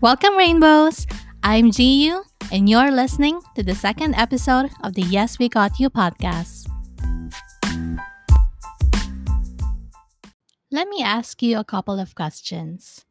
Welcome, Rainbows! I'm GU, and you're listening to the second episode of the Yes We Got You podcast. Let me ask you a couple of questions.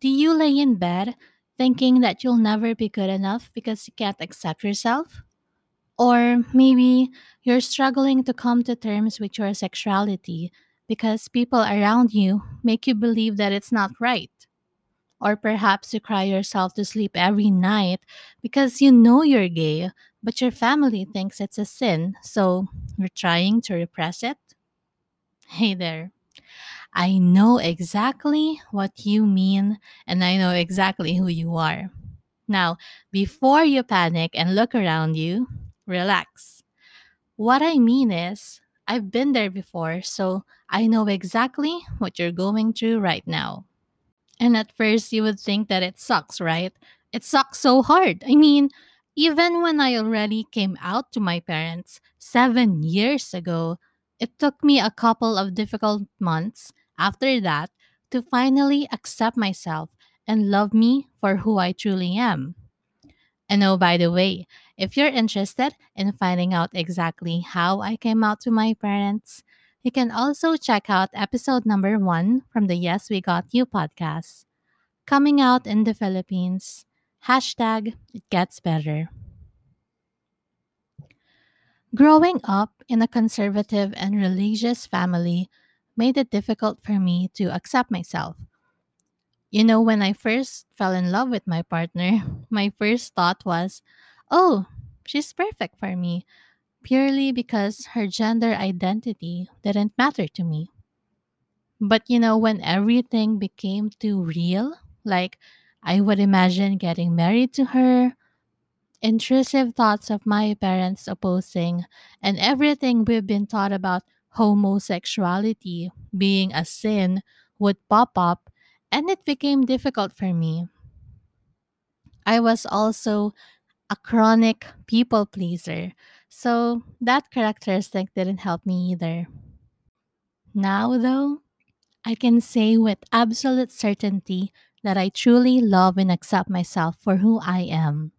Do you lay in bed thinking that you'll never be good enough because you can't accept yourself? Or maybe you're struggling to come to terms with your sexuality because people around you make you believe that it's not right. Or perhaps you cry yourself to sleep every night because you know you're gay, but your family thinks it's a sin, so you're trying to repress it? Hey there. I know exactly what you mean, and I know exactly who you are. Now, before you panic and look around you, relax. What I mean is, I've been there before, so I know exactly what you're going through right now. And at first, you would think that it sucks, right? It sucks so hard. I mean, even when I already came out to my parents seven years ago, it took me a couple of difficult months after that to finally accept myself and love me for who I truly am. And oh, by the way, if you're interested in finding out exactly how I came out to my parents, you can also check out episode number one from the Yes We Got You podcast. Coming out in the Philippines. Hashtag it gets better. Growing up in a conservative and religious family made it difficult for me to accept myself. You know, when I first fell in love with my partner, my first thought was, oh, she's perfect for me, purely because her gender identity didn't matter to me. But you know, when everything became too real, like I would imagine getting married to her, intrusive thoughts of my parents opposing, and everything we've been taught about homosexuality being a sin would pop up, and it became difficult for me. I was also a chronic people pleaser, so that characteristic didn't help me either. Now, though, I can say with absolute certainty that I truly love and accept myself for who I am.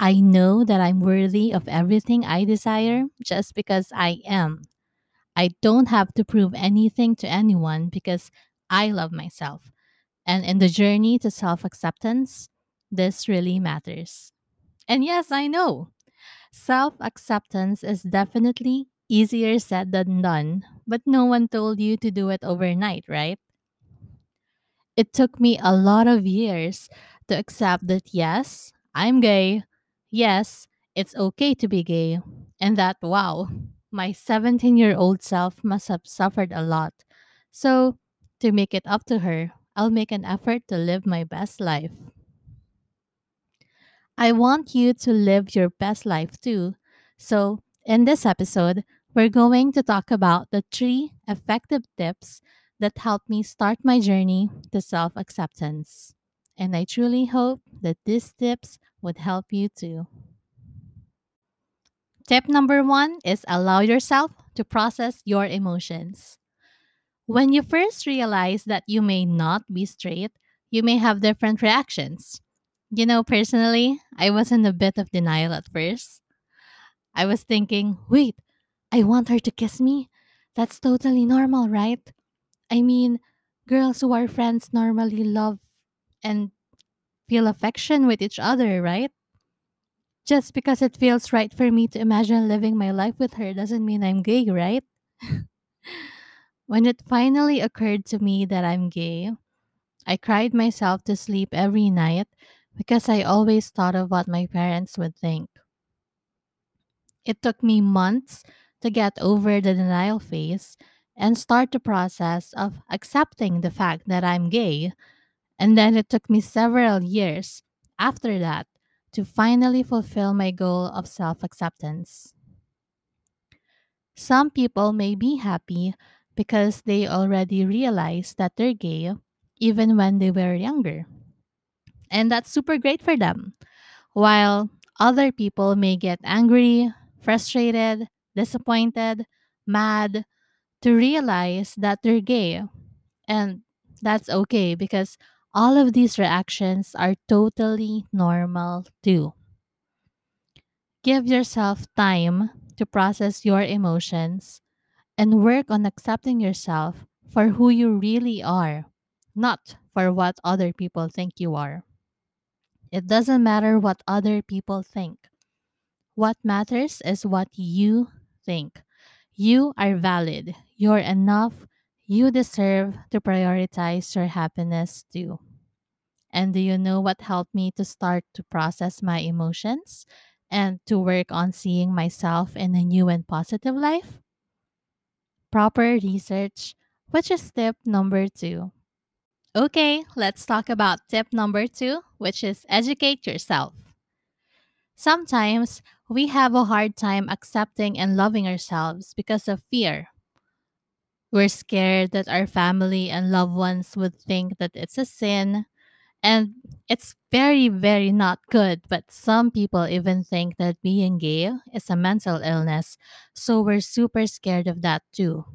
I know that I'm worthy of everything I desire just because I am. I don't have to prove anything to anyone because I love myself. And in the journey to self acceptance, this really matters. And yes, I know self acceptance is definitely easier said than done, but no one told you to do it overnight, right? It took me a lot of years to accept that yes, I'm gay. Yes, it's okay to be gay. And that, wow, my 17 year old self must have suffered a lot. So, to make it up to her, I'll make an effort to live my best life. I want you to live your best life too. So, in this episode, we're going to talk about the three effective tips that helped me start my journey to self acceptance. And I truly hope that these tips would help you too. Tip number one is allow yourself to process your emotions. When you first realize that you may not be straight, you may have different reactions. You know, personally, I was in a bit of denial at first. I was thinking, wait, I want her to kiss me? That's totally normal, right? I mean, girls who are friends normally love and feel affection with each other, right? Just because it feels right for me to imagine living my life with her doesn't mean I'm gay, right? when it finally occurred to me that I'm gay, I cried myself to sleep every night because I always thought of what my parents would think. It took me months to get over the denial phase and start the process of accepting the fact that I'm gay. And then it took me several years after that to finally fulfill my goal of self acceptance. Some people may be happy because they already realized that they're gay even when they were younger. And that's super great for them. While other people may get angry, frustrated, disappointed, mad to realize that they're gay. And that's okay because All of these reactions are totally normal too. Give yourself time to process your emotions and work on accepting yourself for who you really are, not for what other people think you are. It doesn't matter what other people think. What matters is what you think. You are valid. You're enough. You deserve to prioritize your happiness too. And do you know what helped me to start to process my emotions and to work on seeing myself in a new and positive life? Proper research, which is step number two. Okay, let's talk about tip number two, which is educate yourself. Sometimes we have a hard time accepting and loving ourselves because of fear. We're scared that our family and loved ones would think that it's a sin, and it's very, very not good. But some people even think that being gay is a mental illness, so we're super scared of that too.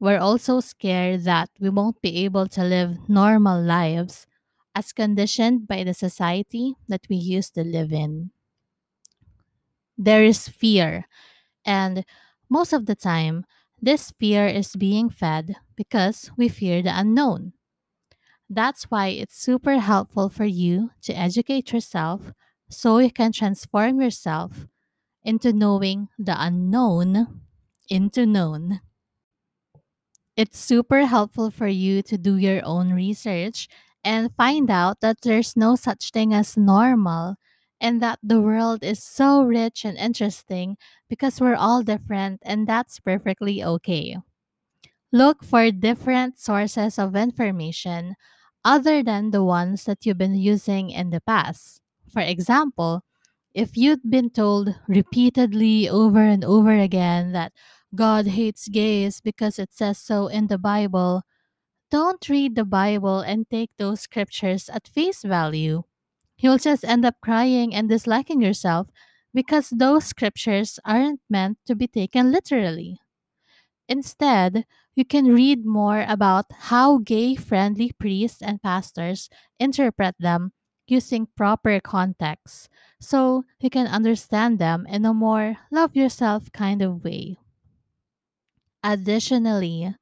We're also scared that we won't be able to live normal lives as conditioned by the society that we used to live in. There is fear, and most of the time, this fear is being fed because we fear the unknown. That's why it's super helpful for you to educate yourself so you can transform yourself into knowing the unknown into known. It's super helpful for you to do your own research and find out that there's no such thing as normal and that the world is so rich and interesting because we're all different and that's perfectly okay. Look for different sources of information other than the ones that you've been using in the past. For example, if you'd been told repeatedly over and over again that God hates gays because it says so in the Bible, don't read the Bible and take those scriptures at face value. You'll just end up crying and disliking yourself because those scriptures aren't meant to be taken literally. Instead, you can read more about how gay friendly priests and pastors interpret them using proper context so you can understand them in a more love yourself kind of way. Additionally,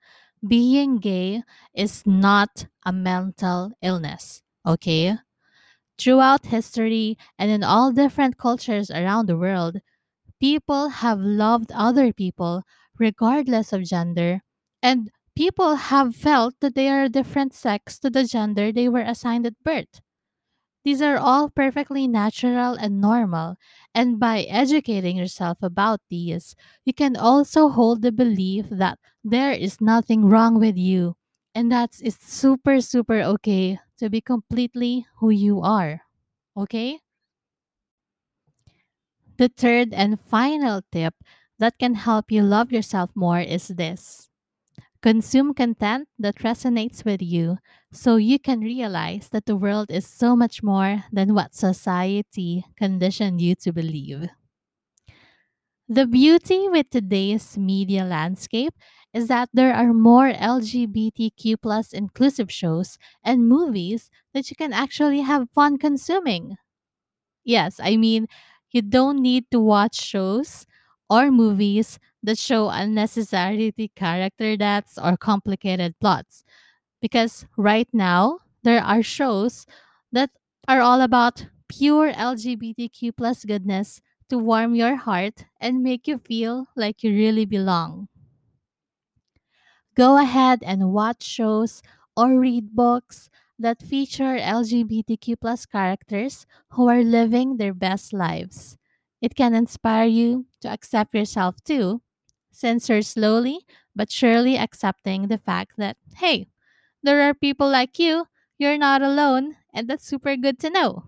being gay is not a mental illness, okay? Throughout history and in all different cultures around the world, people have loved other people regardless of gender, and people have felt that they are a different sex to the gender they were assigned at birth. These are all perfectly natural and normal, and by educating yourself about these, you can also hold the belief that there is nothing wrong with you, and that it's super, super okay to be completely who you are. Okay? The third and final tip that can help you love yourself more is this consume content that resonates with you so you can realize that the world is so much more than what society conditioned you to believe. The beauty with today's media landscape is that there are more LGBTQ plus inclusive shows and movies that you can actually have fun consuming. Yes, I mean, you don't need to watch shows or movies that show unnecessary character deaths or complicated plots. Because right now, there are shows that are all about pure LGBTQ plus goodness to warm your heart and make you feel like you really belong. Go ahead and watch shows or read books that feature LGBTQ plus characters who are living their best lives. It can inspire you to accept yourself too, you're slowly but surely accepting the fact that, hey, there are people like you, you're not alone, and that's super good to know.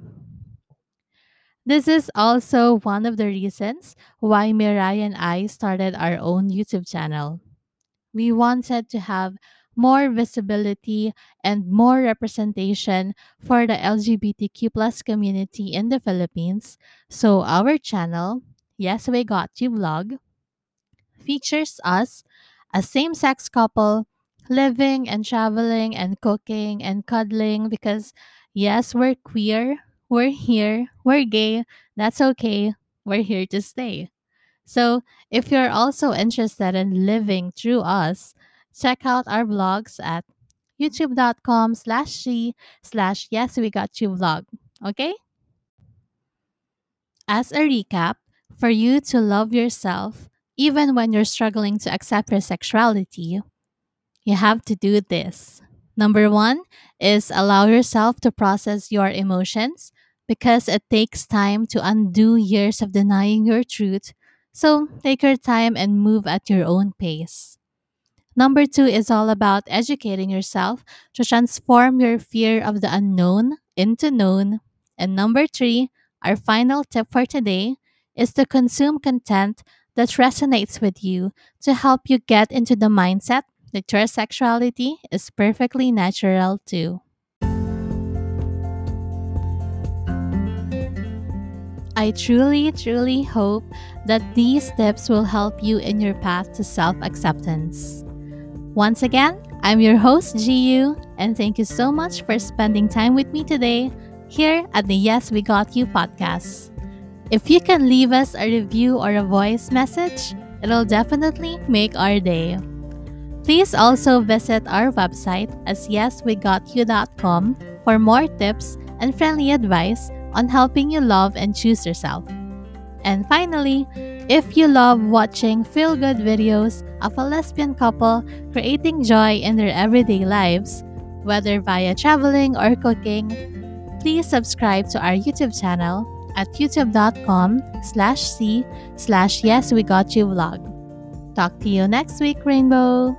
This is also one of the reasons why Mirai and I started our own YouTube channel. We wanted to have more visibility and more representation for the LGBTQ plus community in the Philippines. So our channel, Yes We Got You Vlog, features us, a same sex couple, living and traveling and cooking and cuddling because, yes, we're queer, we're here, we're gay, that's okay, we're here to stay. So, if you're also interested in living through us, check out our vlogs at youtube.com slash c slash yes we got you vlog. Okay? As a recap, for you to love yourself, even when you're struggling to accept your sexuality, you have to do this. Number one is allow yourself to process your emotions because it takes time to undo years of denying your truth. So take your time and move at your own pace. Number two is all about educating yourself to transform your fear of the unknown into known. And number three, our final tip for today is to consume content that resonates with you to help you get into the mindset that your sexuality is perfectly natural too. I truly, truly hope that these tips will help you in your path to self acceptance. Once again, I'm your host, GU, and thank you so much for spending time with me today here at the Yes We Got You podcast. If you can leave us a review or a voice message, it'll definitely make our day. Please also visit our website as yeswegotyou.com for more tips and friendly advice on helping you love and choose yourself. And finally, if you love watching feel good videos of a lesbian couple creating joy in their everyday lives, whether via traveling or cooking, please subscribe to our YouTube channel at youtube.com slash c slash yes we got you vlog. Talk to you next week, Rainbow!